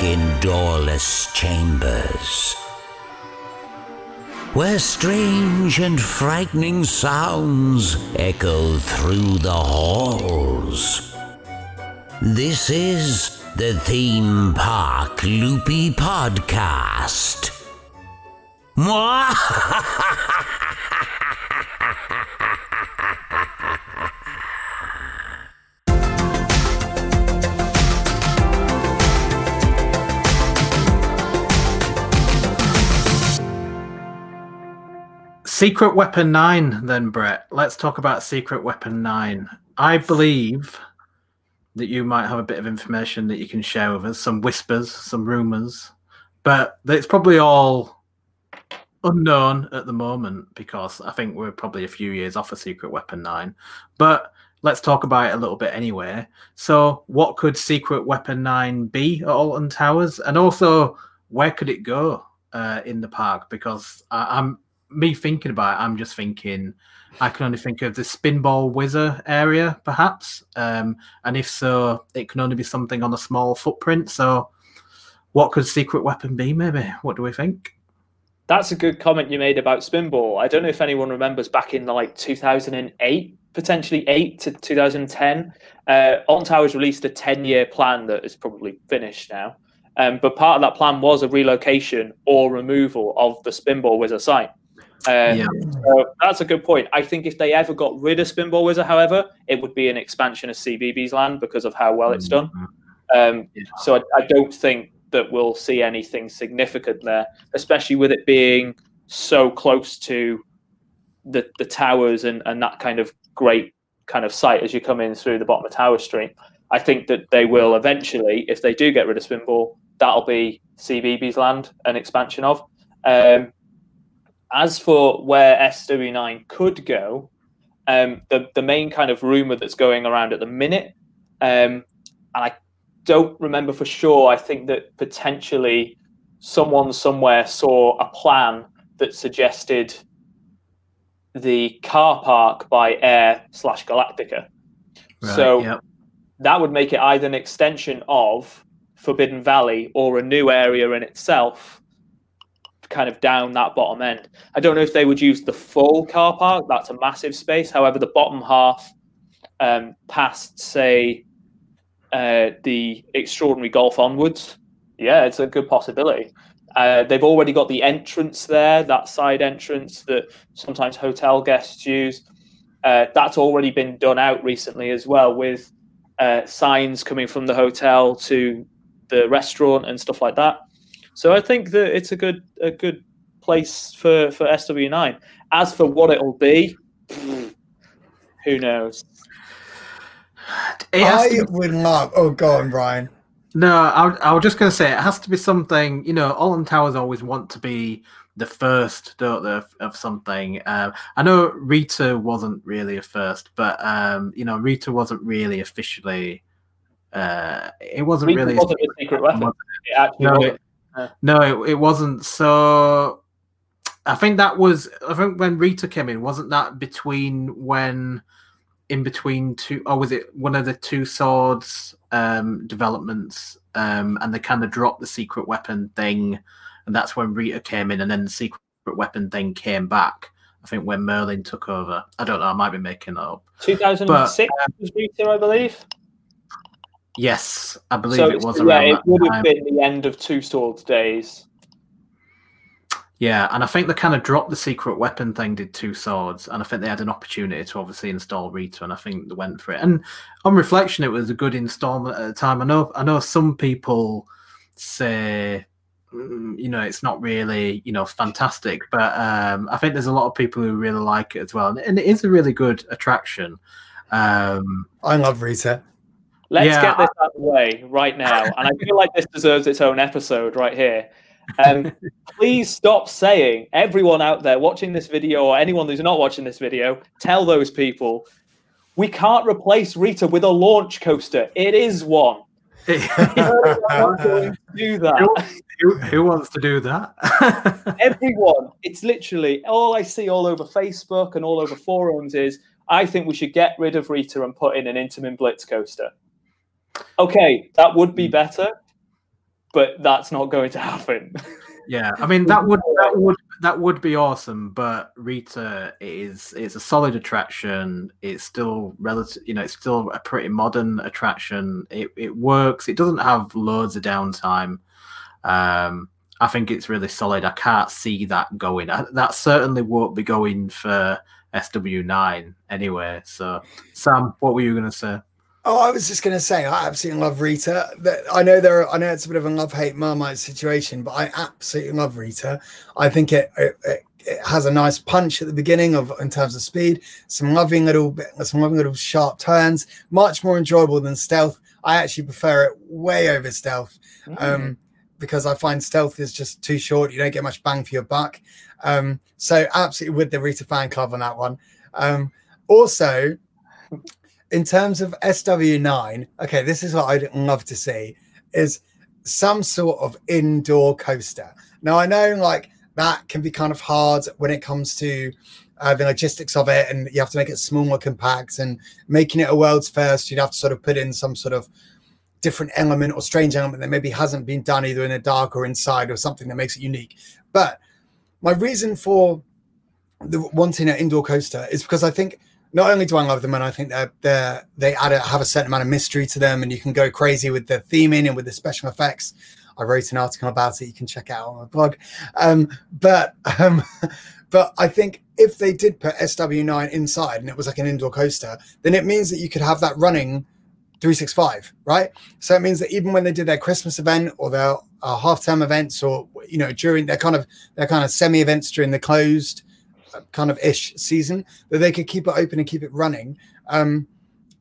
dark, doorless chambers. Where strange and frightening sounds echo through the halls. This is the Theme Park Loopy Podcast. Secret Weapon 9, then, Brett. Let's talk about Secret Weapon 9. I believe that you might have a bit of information that you can share with us, some whispers, some rumors, but it's probably all unknown at the moment because I think we're probably a few years off of Secret Weapon 9. But let's talk about it a little bit anyway. So, what could Secret Weapon 9 be at Alton Towers? And also, where could it go uh, in the park? Because I, I'm me thinking about it, I'm just thinking I can only think of the Spinball Whizzer area, perhaps. Um, and if so, it can only be something on a small footprint. So, what could Secret Weapon be? Maybe. What do we think? That's a good comment you made about Spinball. I don't know if anyone remembers back in like 2008, potentially 8 to 2010. Uh, Alton Towers released a 10 year plan that is probably finished now. Um, but part of that plan was a relocation or removal of the Spinball Whizzer site. Um, yeah. So that's a good point. I think if they ever got rid of Spinball Whizzer, however, it would be an expansion of CBeebies Land because of how well it's done. Mm-hmm. Um, yeah. So I, I, don't think that we'll see anything significant there, especially with it being so close to the the towers and, and that kind of great kind of site as you come in through the bottom of Tower Street. I think that they will eventually, if they do get rid of Spinball, that'll be CBeebies Land, an expansion of. Um, as for where SW9 could go, um, the the main kind of rumor that's going around at the minute, um, and I don't remember for sure. I think that potentially someone somewhere saw a plan that suggested the car park by Air slash Galactica. Right, so yep. that would make it either an extension of Forbidden Valley or a new area in itself kind of down that bottom end. I don't know if they would use the full car park. That's a massive space. However, the bottom half, um, past say uh, the extraordinary golf onwards, yeah, it's a good possibility. Uh, they've already got the entrance there, that side entrance that sometimes hotel guests use. Uh, that's already been done out recently as well, with uh, signs coming from the hotel to the restaurant and stuff like that. So I think that it's a good a good place for for SW9. As for what it'll be, who knows? I be... would love. Oh, go on, Brian. No, I, I was just going to say it has to be something. You know, Alton Towers always want to be the first, don't they, of, of something. Um, I know Rita wasn't really a first, but um, you know, Rita wasn't really officially. Uh, it wasn't Rita really wasn't a secret weapon. It actually no, it, no, it, it wasn't. So I think that was. I think when Rita came in, wasn't that between when in between two, or was it one of the Tussauds um, developments? Um, and they kind of dropped the secret weapon thing, and that's when Rita came in, and then the secret weapon thing came back. I think when Merlin took over. I don't know. I might be making that up. 2006 but, um, was Rita, I believe. Yes, I believe so it was around. yeah, it would have been the end of Two Swords days. Yeah, and I think they kind of dropped the secret weapon thing, did Tussauds, and I think they had an opportunity to obviously install Rita, and I think they went for it. And on reflection, it was a good installment at the time. I know, I know some people say, mm, you know, it's not really, you know, fantastic, but um, I think there's a lot of people who really like it as well, and it is a really good attraction. Um, I love Rita. Let's yeah. get this out of the way right now. And I feel like this deserves its own episode right here. Um, please stop saying, everyone out there watching this video or anyone who's not watching this video, tell those people we can't replace Rita with a launch coaster. It is one. do that. Who, who, wants to do that? Everyone. It's literally all I see all over Facebook and all over forums is I think we should get rid of Rita and put in an Intamin Blitz coaster. Okay, that would be hmm. better. but that's not going to happen. Yeah, I mean that would that would that would be awesome, but Rita is it's a solid attraction. It's still relative, you know, it's still a pretty modern attraction. It it works. It doesn't have loads of downtime. Um, I think it's really solid. I can't see that going. I, that certainly won't be going for SW9 anyway. So, Sam, what were you going to say? Oh, I was just going to say, I absolutely love Rita. That- I know there, are, I know it's a bit of a love hate Marmite situation, but I absolutely love Rita. I think it, it, it it has a nice punch at the beginning of in terms of speed, some loving little, bit- some loving little sharp turns, much more enjoyable than stealth. I actually prefer it way over stealth um, because I find stealth is just too short. You don't get much bang for your buck. Um, so absolutely with the Rita fan club on that one. Um, also, in terms of SW9, okay, this is what I'd love to see is some sort of indoor coaster. Now I know like that can be kind of hard when it comes to uh, the logistics of it, and you have to make it smaller, compact, and making it a world's first. You'd have to sort of put in some sort of different element or strange element that maybe hasn't been done either in the dark or inside, or something that makes it unique. But my reason for the wanting an indoor coaster is because I think not only do I love them, and I think they're, they're they add a, have a certain amount of mystery to them, and you can go crazy with the theming and with the special effects. I wrote an article about it. You can check out on my blog. Um, but um, but I think if they did put SW9 inside and it was like an indoor coaster, then it means that you could have that running 365, right? So it means that even when they did their Christmas event or their uh, half-term events, or you know during their kind of their kind of semi events during the closed kind of ish season, that they could keep it open and keep it running. Um,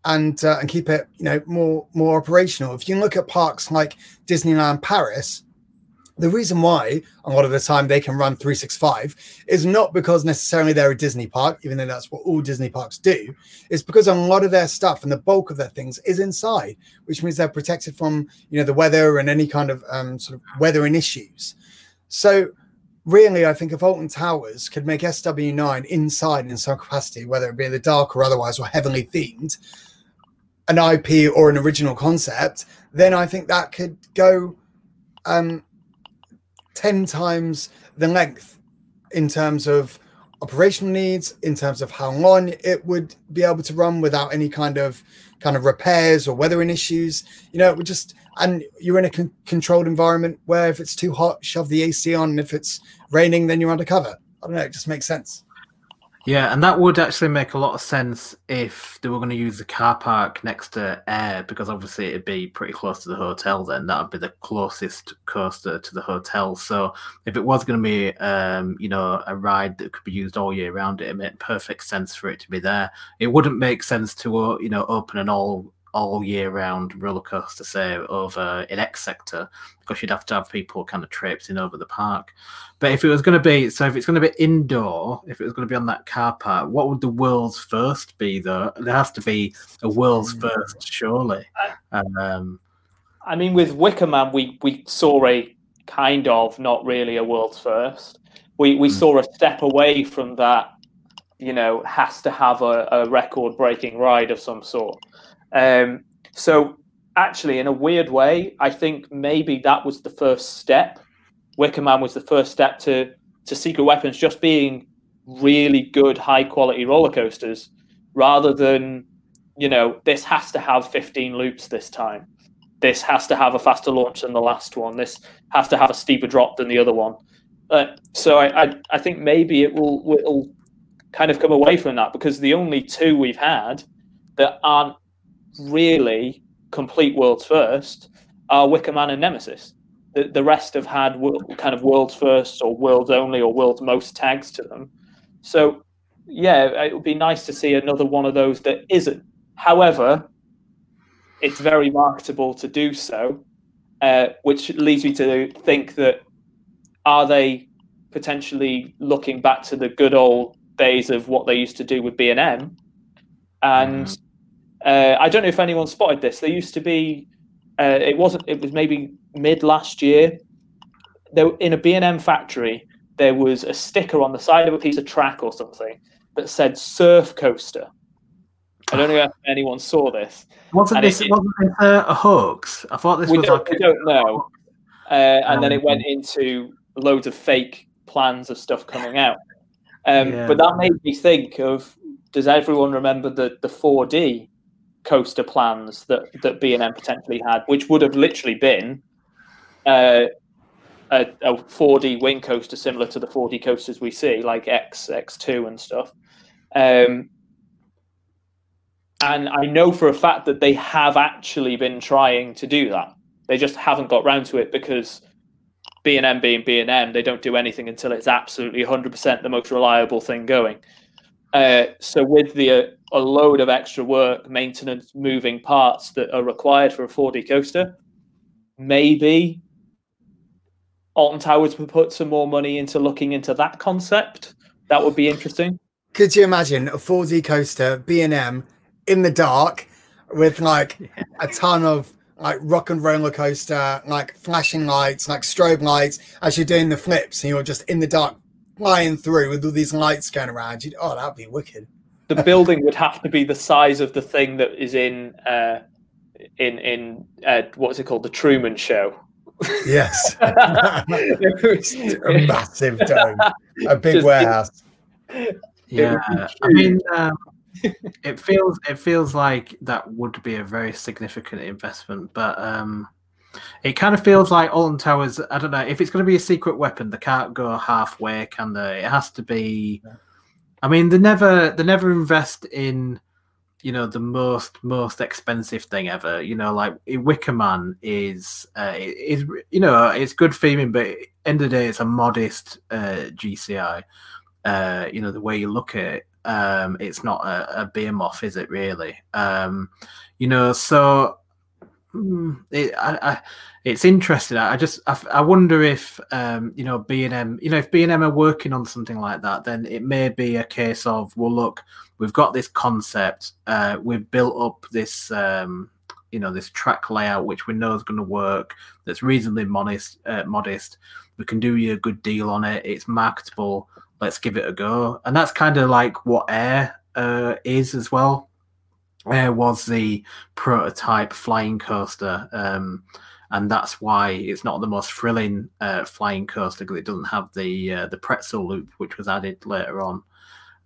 and uh, and keep it you know more more operational. If you look at parks like Disneyland Paris, the reason why a lot of the time they can run 365 is not because necessarily they're a Disney park, even though that's what all Disney parks do. It's because a lot of their stuff and the bulk of their things is inside, which means they're protected from you know the weather and any kind of um, sort of weathering issues. So really, I think if Alton Towers could make SW9 inside in some capacity, whether it be in the dark or otherwise, or heavily themed, an IP or an original concept, then I think that could go um, 10 times the length in terms of operational needs, in terms of how long it would be able to run without any kind of kind of repairs or weathering issues. You know, it would just and you're in a con- controlled environment where if it's too hot, shove the AC on, and if it's raining, then you're undercover. I don't know, it just makes sense. Yeah, and that would actually make a lot of sense if they were going to use the car park next to Air, because obviously it'd be pretty close to the hotel. Then that would be the closest coaster to the hotel. So if it was going to be, um, you know, a ride that could be used all year round, it made perfect sense for it to be there. It wouldn't make sense to, uh, you know, open an all all year round roller coaster, say over in X sector, because you'd have to have people kind of traipsing over the park. But if it was going to be, so if it's going to be indoor, if it was going to be on that car park, what would the world's first be though? There has to be a world's first, surely. Um, I mean, with Wicker Man, we we saw a kind of not really a world's first. We we Hmm. saw a step away from that. You know, has to have a, a record-breaking ride of some sort. Um, so, actually, in a weird way, I think maybe that was the first step. Wicker Man was the first step to to Secret Weapons just being really good, high-quality roller coasters, rather than you know this has to have 15 loops this time this has to have a faster launch than the last one. This has to have a steeper drop than the other one. Uh, so I, I, I think maybe it will will kind of come away from that because the only two we've had that aren't really complete world's first are Wicker Man and Nemesis. The, the rest have had world, kind of world's first or world's only or world's most tags to them. So yeah, it would be nice to see another one of those that isn't. However, it's very marketable to do so, uh, which leads me to think that are they potentially looking back to the good old days of what they used to do with B and M? And uh, I don't know if anyone spotted this. There used to be, uh, it wasn't, it was maybe mid last year. There in a B and M factory, there was a sticker on the side of a piece of track or something that said "Surf Coaster." I don't know if anyone saw this. wasn't And this it- wasn't this uh, a hoax? I thought this we was don't, like we don't know. uh, and then it went into loads of fake plans of stuff coming out. Um, Yeah. But that made me think of: Does everyone remember the the 4D coaster plans that that B and M potentially had, which would have literally been uh, a, a 4D wing coaster similar to the 4D coasters we see, like X, X2, and stuff. Um, and I know for a fact that they have actually been trying to do that. They just haven't got round to it because B and M being B and M, they don't do anything until it's absolutely 100% the most reliable thing going. Uh, so with the uh, a load of extra work, maintenance, moving parts that are required for a 4D coaster, maybe Alton Towers would put some more money into looking into that concept. That would be interesting. Could you imagine a 4D coaster, B and M, in the dark, with like a ton of like rock and roller coaster, like flashing lights, like strobe lights, as you're doing the flips, and you're just in the dark, flying through with all these lights going around. You'd, oh, that'd be wicked. The building would have to be the size of the thing that is in uh, in in uh, what's it called, the Truman Show. Yes, a massive dome, a big Just- warehouse. Yeah, I mean, um, it feels it feels like that would be a very significant investment, but um, it kind of feels like Alton Towers. I don't know if it's going to be a secret weapon. They can't go halfway, can they? It has to be. I mean, they never they never invest in you know the most most expensive thing ever. You know, like Wicker Man is uh, is you know it's good theming, but end of the day, it's a modest uh, GCI uh, you know, the way you look at it, um, it's not a, a behemoth, is it really? Um, you know, so mm, it, I, I, it's interesting. I I just, I, I wonder if, um, you know, B and M, you know, if B and M are working on something like that, then it may be a case of, well, look, we've got this concept, uh, we've built up this, um, you know, this track layout which we know is going to work. That's reasonably modest. Uh, modest. We can do you a good deal on it. It's marketable let's give it a go. And that's kind of like what Air uh, is as well. Air was the prototype flying coaster, um, and that's why it's not the most thrilling uh, flying coaster because it doesn't have the uh, the pretzel loop, which was added later on.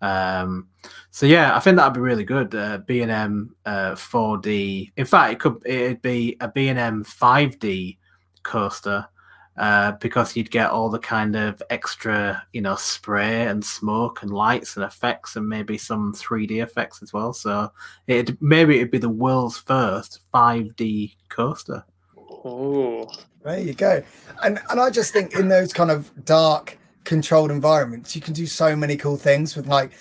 Um, so yeah, I think that'd be really good. Uh, B and M uh, 4D. In fact, it could it'd be a B and M 5D coaster uh, because you'd get all the kind of extra, you know, spray and smoke and lights and effects and maybe some 3D effects as well. So it maybe it'd be the world's first 5D coaster. Oh, There you go. And and I just think in those kind of dark, controlled environments, you can do so many cool things with like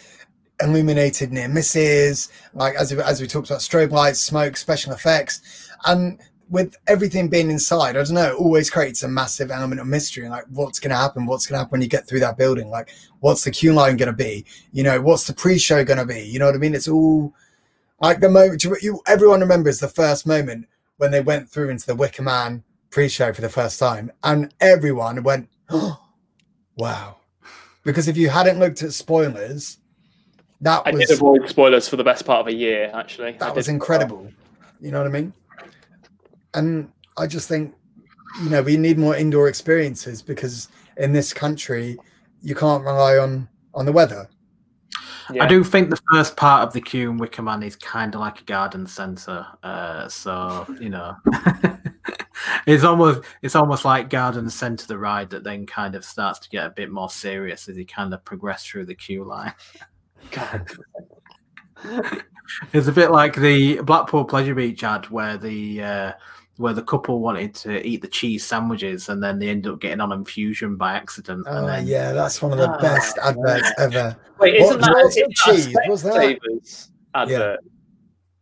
illuminated near misses, like as we, as we talked about strobe lights, smoke, special effects, and with everything being inside, I don't know, it always creates a massive element of mystery. Like, what's going to happen? What's going to happen when you get through that building? Like, what's the queue line going to be? You know, what's the pre-show going to be? You know what I mean? It's all like the moment you, you everyone remembers the first moment when they went through into the Wicker Man pre-show for the first time, and everyone went, oh, "Wow!" Because if you hadn't looked at spoilers, that I was did avoid spoilers for the best part of a year. Actually, that was incredible. You know what I mean? And I just think, you know, we need more indoor experiences because in this country, you can't rely on on the weather. Yeah. I do think the first part of the queue in Wicker Man is kind of like a garden centre. Uh, so you know, it's almost it's almost like garden centre the ride that then kind of starts to get a bit more serious as you kind of progress through the queue line. God. It's a bit like the Blackpool Pleasure Beach ad where the uh, where the couple wanted to eat the cheese sandwiches and then they end up getting on infusion by accident. and Oh then, yeah, that's one of the Ah, best adverts ever. Wait, What- isn't that, what's isn't the that a cheese? What's that? Specsavers advert?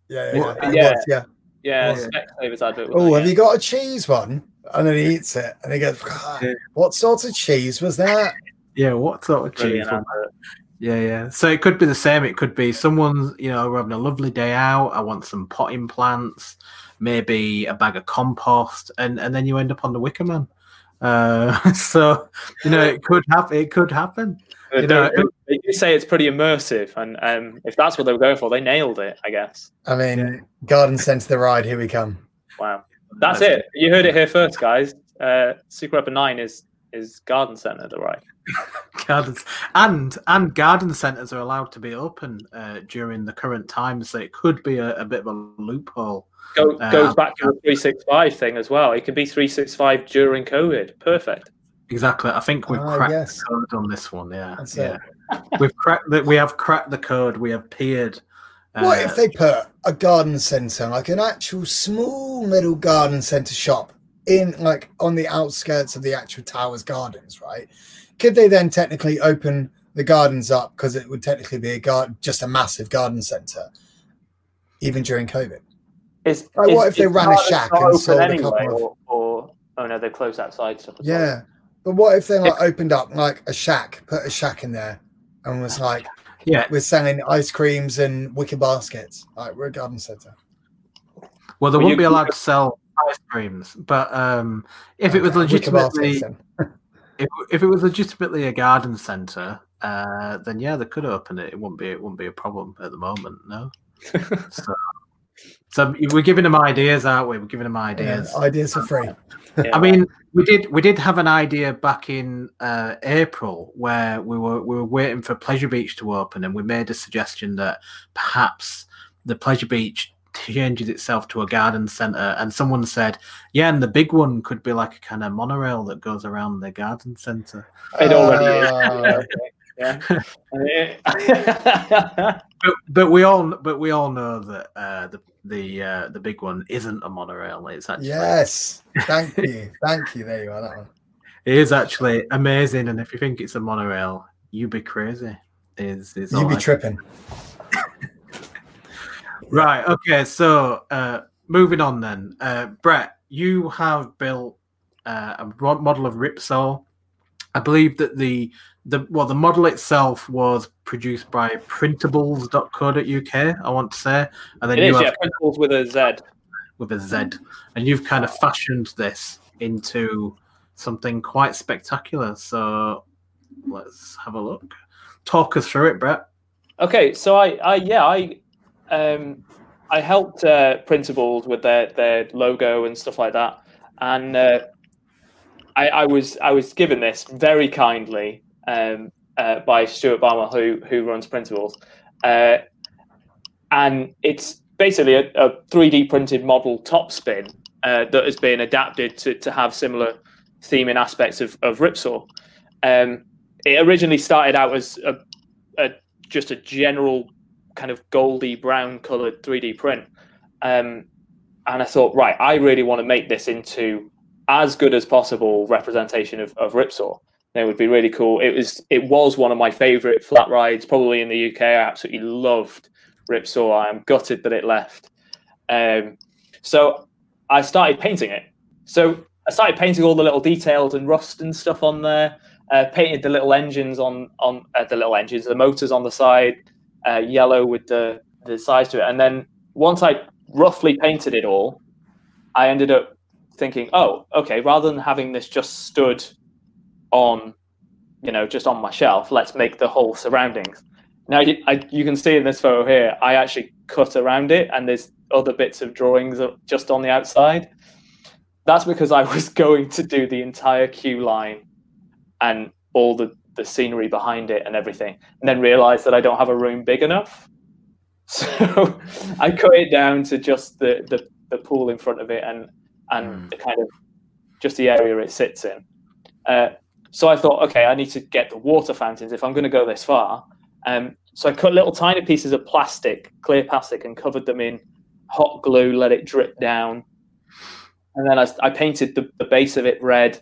Yeah, yeah, yeah. it Yeah. was, yeah. Yeah, Yeah. Specsavers advert. Oh, was have you got a cheese one? And then he eats it, and he goes, "What sort of cheese was that?" yeah, what sort of cheese? Brilliant was advert. Yeah, yeah. So it could be the same. It could be someone's, you know, we're having a lovely day out. I want some potting plants, maybe a bag of compost, and and then you end up on the Wicker Man. Uh, so you know, it could happen. It could happen. You know, don't- they do say it's pretty immersive, and um, if that's what they were going for, they nailed it. I guess. I mean, garden centre the ride. Here we come. Wow, that's it. You heard it here first, guys. uh, Secret Weapon Nine is is garden center, the ride. gardens and and garden centres are allowed to be open uh, during the current times, so it could be a, a bit of a loophole. Go, Uh, goes back to the three six five thing as well. It can be three six five during COVID. Perfect. Exactly. I think we've Ah, cracked yes. the code on this one. Yeah, That's yeah. it. we've cracked that. We have cracked the code. We have peered. What uh, if they put a garden centre, like an actual small little garden centre shop in like on the outskirts of the actual tower's gardens, right? Could they then technically open the gardens up because it would technically be a garden, just a massive garden centre, even during COVID? Is, Like, what is- if they ran a shack and open sold a anyway, couple of- or, or oh no, they're closed outside stuff. As well. Yeah, but what if they like opened up like a shack, put a shack in there, and was like, Yeah. we're selling ice creams and wicker baskets, like we're a garden centre. Well, they Well, wouldn't be allowed to sell ice creams, but um, if it was legitimately, if, if it was legitimately a garden centre, uh, then yeah, they could open it. It wouldn't be it wouldn't be a problem at the moment. No. so, so we're giving them ideas, aren't we? We're giving them Yeah, ideas. ideas for free. Yeah. I mean, we did we did have an idea back in uh, April where we were we were waiting for Pleasure Beach to open, and we made a suggestion that perhaps the Pleasure Beach changes itself to a garden centre, and someone said, "Yeah, and the big one could be like a kind of monorail that goes around the garden centre." It already is. Uh, yeah. But, but we all but we all know that uh, the the uh, the big one isn't a monorail. It's actually yes, thank you, thank you. There you are. That one. it is actually amazing, and if you think it's a monorail, you'd be crazy. Is is You all be I tripping. Right. Okay. So, uh, moving on then, uh, Brett, you have built uh, a model of Ripsaw. I believe that the the well, the model itself was produced by Printables.co.uk. I want to say, and then It you is, have yeah. Principles with a Z. with a Z, and you've kind of fashioned this into something quite spectacular. So, let's have a look. Talk us through it, Brett. Okay, so I, I yeah, I, um, I helped uh, Printables with their their logo and stuff like that, and uh, I, I was I was given this very kindly um, uh, by Stuart Barmer, who who runs Printables, uh, and it's basically a, a 3D printed model top spin uh, that has been adapted to, to have similar theming aspects of, of Ripsaw. Um, it originally started out as a, a just a general kind of goldy brown colored 3D print. Um, and I thought, right, I really want to make this into as good as possible representation of, of Ripsaw. It would be really cool. It was it was one of my favorite flat rides, probably in the UK. I absolutely loved Ripsaw. I'm gutted that it left. Um, so I started painting it. So I started painting all the little details and rust and stuff on there. Uh, painted the little engines on on uh, the little engines, the motors on the side, uh, yellow with the the sides to it. And then once I roughly painted it all, I ended up thinking, oh, okay, rather than having this just stood on, you know, just on my shelf, let's make the whole surroundings. Now you, I, you can see in this photo here, I actually cut around it, and there's other bits of drawings just on the outside. That's because I was going to do the entire queue line and all the, the scenery behind it and everything, and then realized that I don't have a room big enough. So I cut it down to just the, the, the pool in front of it and and Mm. the kind of just the area it sits in. Uh, so I thought, okay, I need to get the water fountains if I'm going to go this far. Um, so I cut little tiny pieces of plastic, clear plastic, and covered them in hot glue, let it drip down. And then I, I painted the, the base of it red.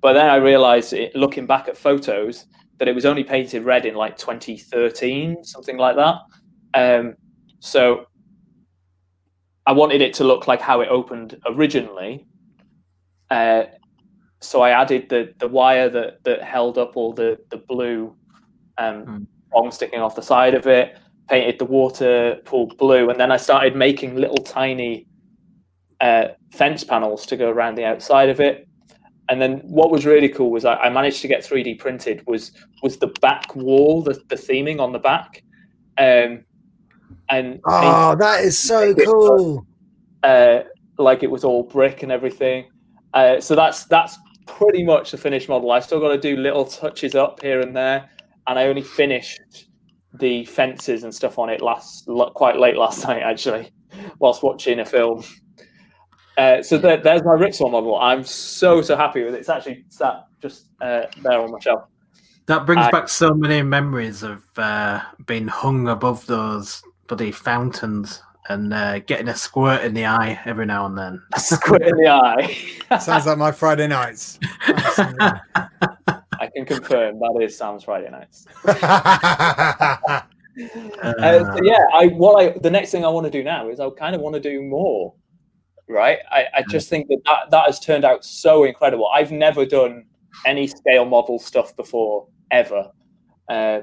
But then I realized, it, looking back at photos, that it was only painted red in like 2013, something like that. Um, so I wanted it to look like how it opened originally. Uh, so I added the the wire that that held up all the the blue um, prong sticking off the side of it. Painted the water pool blue, and then I started making little tiny uh, fence panels to go around the outside of it. And then what was really cool was I, I managed to get 3D printed was was the back wall, the, the theming on the back, um, and Oh, that is so cool. uh, like it was all brick and everything. Uh, so that's that's pretty much the finished model. I've still got to do little touches up here and there, and I only finished the fences and stuff on it last quite late last night actually, whilst watching a film. Uh, so there, there's my Ripsaw model. I'm so so happy with it. It's actually sat just uh, there on my shelf. That brings back so many memories of uh, being hung above those bloody fountains and uh, getting a squirt in the eye every now and then. A squirt in the eye. Sounds like my Friday nights. I can confirm that is Sam's Friday nights. Uh, so yeah, I what I the next thing I want to do now is I kind of want to do more. Right, I, I just think that, that that has turned out so incredible. I've never done any scale model stuff before ever, uh,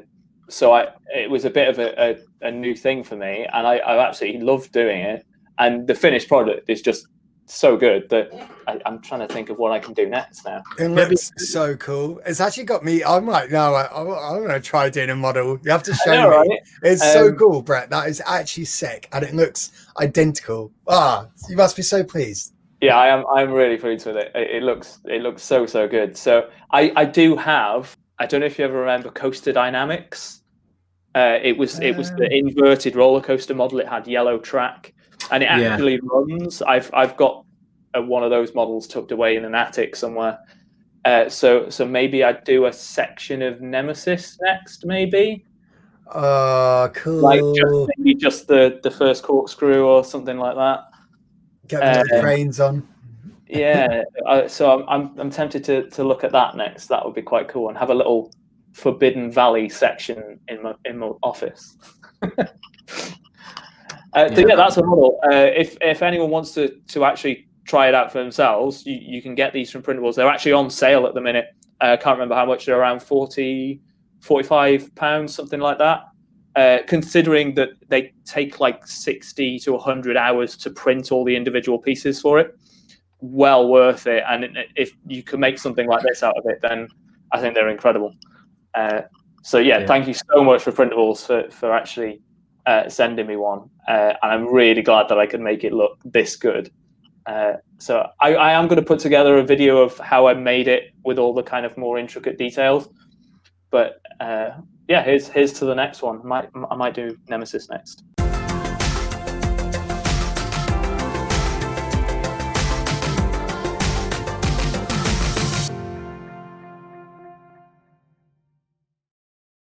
so I it was a bit of a, a, a new thing for me, and I, I absolutely loved doing it. And the finished product is just so good that I, am trying to think of what I can do next now. It looks so cool. It's actually got me. I'm like, no, I, am going to try doing a model. You have to show know, me. right? It's so Um, cool, Brett. That is actually sick, and it looks identical. Ah, you must be so pleased. Yeah, I am. I'm really pleased with it. It, it looks it looks so so good. So I I do have. I don't know if you ever remember Coaster Dynamics. Uh, it was it was the inverted roller coaster model. It had yellow track, and it Yeah. actually runs. I've I've got uh one of those models tucked away in an attic somewhere. Uh, so so maybe I'd do a section of Nemesis next, maybe Oh, cool. like just maybe just the the first corkscrew or something like that. Get the uh, cranes on. Yeah uh, so I'm, I'm i'm tempted to to look at that next. That would be quite cool and have a little forbidden valley section in my in my office. Uh, so Yeah. yeah that's a model. Uh, if if anyone wants to to actually try it out for themselves you, you can get these from printables. They're actually on sale at the minute. Uh, i can't remember how much they're around 40 45 pounds something like that. Uh, considering that they take like 60 to 100 hours to print all the individual pieces for it well worth it. And if you can make something like this out of it, then I think they're incredible. Uh, so yeah, Yeah. thank you so much for Printables for for actually uh, sending me one, uh, and I'm really glad that I could make it look this good. Uh, so I, I am going to put together a video of how I made it with all the kind of more intricate details. But uh, yeah, here's here's to the next one. Might I might do Nemesis next.